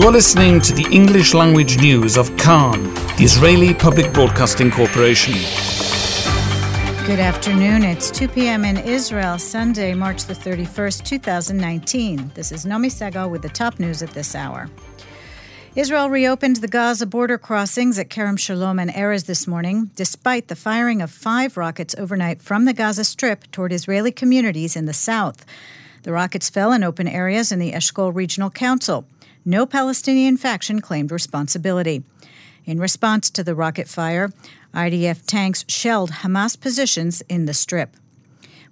You're listening to the English language news of Kan, the Israeli Public Broadcasting Corporation. Good afternoon. It's 2 p.m. in Israel, Sunday, March the 31st, 2019. This is Nomi Segal with the top news at this hour. Israel reopened the Gaza border crossings at Kerem Shalom and Erez this morning, despite the firing of five rockets overnight from the Gaza Strip toward Israeli communities in the south. The rockets fell in open areas in the Eshkol Regional Council. No Palestinian faction claimed responsibility. In response to the rocket fire, IDF tanks shelled Hamas positions in the Strip.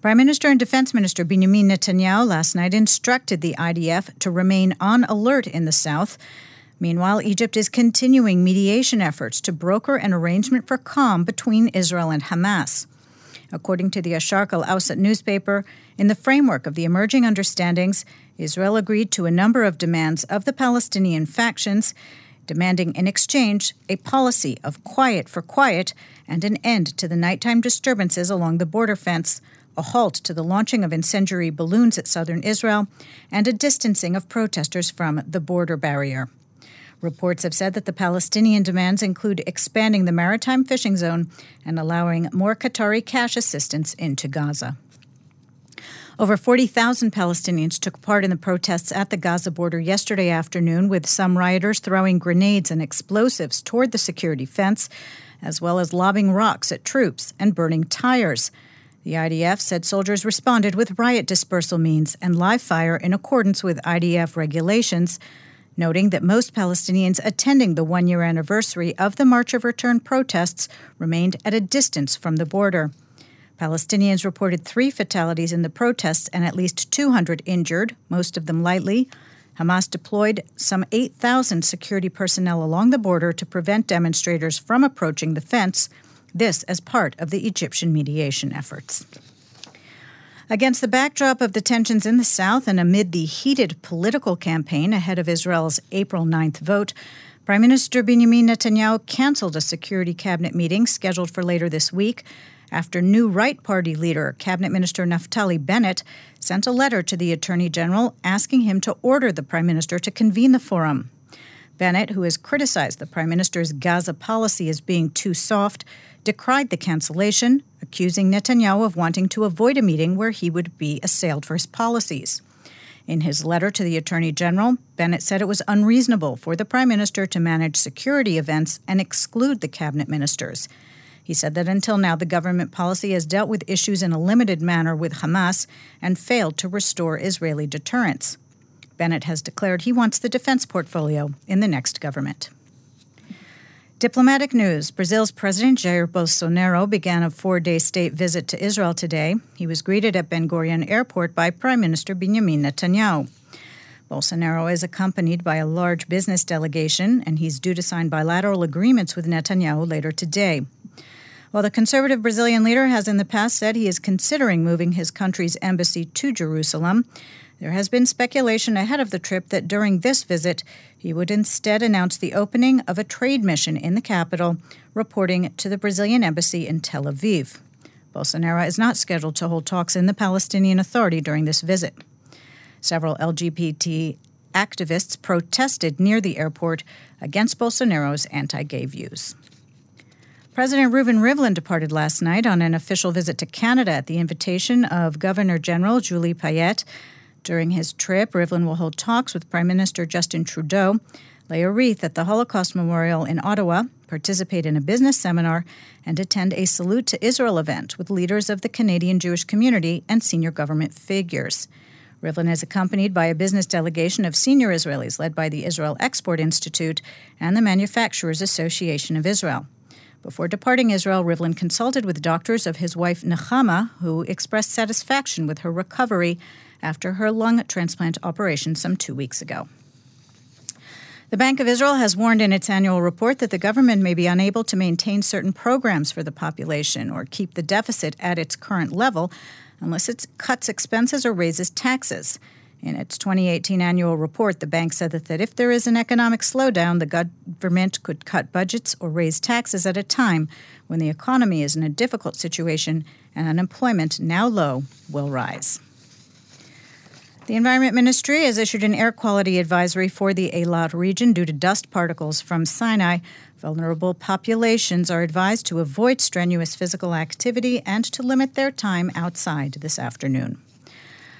Prime Minister and Defense Minister Benjamin Netanyahu last night instructed the IDF to remain on alert in the south. Meanwhile, Egypt is continuing mediation efforts to broker an arrangement for calm between Israel and Hamas. According to the Asharq al Awsat newspaper, in the framework of the emerging understandings, Israel agreed to a number of demands of the Palestinian factions, demanding in exchange a policy of quiet for quiet and an end to the nighttime disturbances along the border fence, a halt to the launching of incendiary balloons at southern Israel, and a distancing of protesters from the border barrier. Reports have said that the Palestinian demands include expanding the maritime fishing zone and allowing more Qatari cash assistance into Gaza. Over 40,000 Palestinians took part in the protests at the Gaza border yesterday afternoon, with some rioters throwing grenades and explosives toward the security fence, as well as lobbing rocks at troops and burning tires. The IDF said soldiers responded with riot dispersal means and live fire in accordance with IDF regulations, noting that most Palestinians attending the one year anniversary of the March of Return protests remained at a distance from the border. Palestinians reported three fatalities in the protests and at least 200 injured, most of them lightly. Hamas deployed some 8,000 security personnel along the border to prevent demonstrators from approaching the fence, this as part of the Egyptian mediation efforts. Against the backdrop of the tensions in the South and amid the heated political campaign ahead of Israel's April 9th vote, Prime Minister Benjamin Netanyahu canceled a security cabinet meeting scheduled for later this week after new Right Party leader, Cabinet Minister Naftali Bennett, sent a letter to the Attorney General asking him to order the Prime Minister to convene the forum. Bennett, who has criticized the Prime Minister's Gaza policy as being too soft, decried the cancellation, accusing Netanyahu of wanting to avoid a meeting where he would be assailed for his policies. In his letter to the Attorney General, Bennett said it was unreasonable for the Prime Minister to manage security events and exclude the cabinet ministers. He said that until now, the government policy has dealt with issues in a limited manner with Hamas and failed to restore Israeli deterrence. Bennett has declared he wants the defense portfolio in the next government. Diplomatic news Brazil's President Jair Bolsonaro began a four day state visit to Israel today. He was greeted at Ben Gurion Airport by Prime Minister Benjamin Netanyahu. Bolsonaro is accompanied by a large business delegation, and he's due to sign bilateral agreements with Netanyahu later today. While the conservative Brazilian leader has in the past said he is considering moving his country's embassy to Jerusalem, there has been speculation ahead of the trip that during this visit, he would instead announce the opening of a trade mission in the capital, reporting to the Brazilian embassy in Tel Aviv. Bolsonaro is not scheduled to hold talks in the Palestinian Authority during this visit. Several LGBT activists protested near the airport against Bolsonaro's anti gay views. President Reuven Rivlin departed last night on an official visit to Canada at the invitation of Governor General Julie Payette. During his trip, Rivlin will hold talks with Prime Minister Justin Trudeau, lay a wreath at the Holocaust Memorial in Ottawa, participate in a business seminar, and attend a Salute to Israel event with leaders of the Canadian Jewish community and senior government figures. Rivlin is accompanied by a business delegation of senior Israelis led by the Israel Export Institute and the Manufacturers Association of Israel. Before departing Israel, Rivlin consulted with doctors of his wife Nechama, who expressed satisfaction with her recovery after her lung transplant operation some two weeks ago. The Bank of Israel has warned in its annual report that the government may be unable to maintain certain programs for the population or keep the deficit at its current level unless it cuts expenses or raises taxes. In its 2018 annual report, the bank said that, if there is an economic slowdown, the government could cut budgets or raise taxes at a time when the economy is in a difficult situation and unemployment, now low, will rise. The Environment Ministry has issued an air quality advisory for the Eilat region due to dust particles from Sinai. Vulnerable populations are advised to avoid strenuous physical activity and to limit their time outside this afternoon.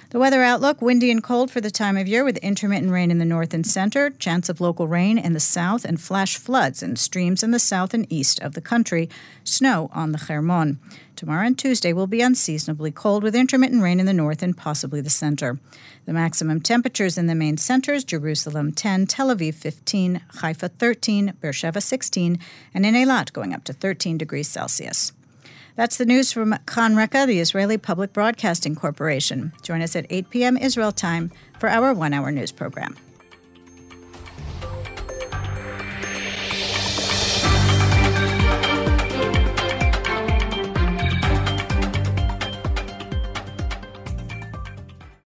The weather outlook windy and cold for the time of year with intermittent rain in the north and center, chance of local rain in the south, and flash floods in streams in the south and east of the country, snow on the Hermon. Tomorrow and Tuesday will be unseasonably cold with intermittent rain in the north and possibly the center. The maximum temperatures in the main centers Jerusalem 10, Tel Aviv 15, Haifa 13, Beersheba 16, and in Eilat going up to 13 degrees Celsius. That's the news from Kan Reka, the Israeli Public Broadcasting Corporation. Join us at 8 p.m. Israel time for our one hour news program.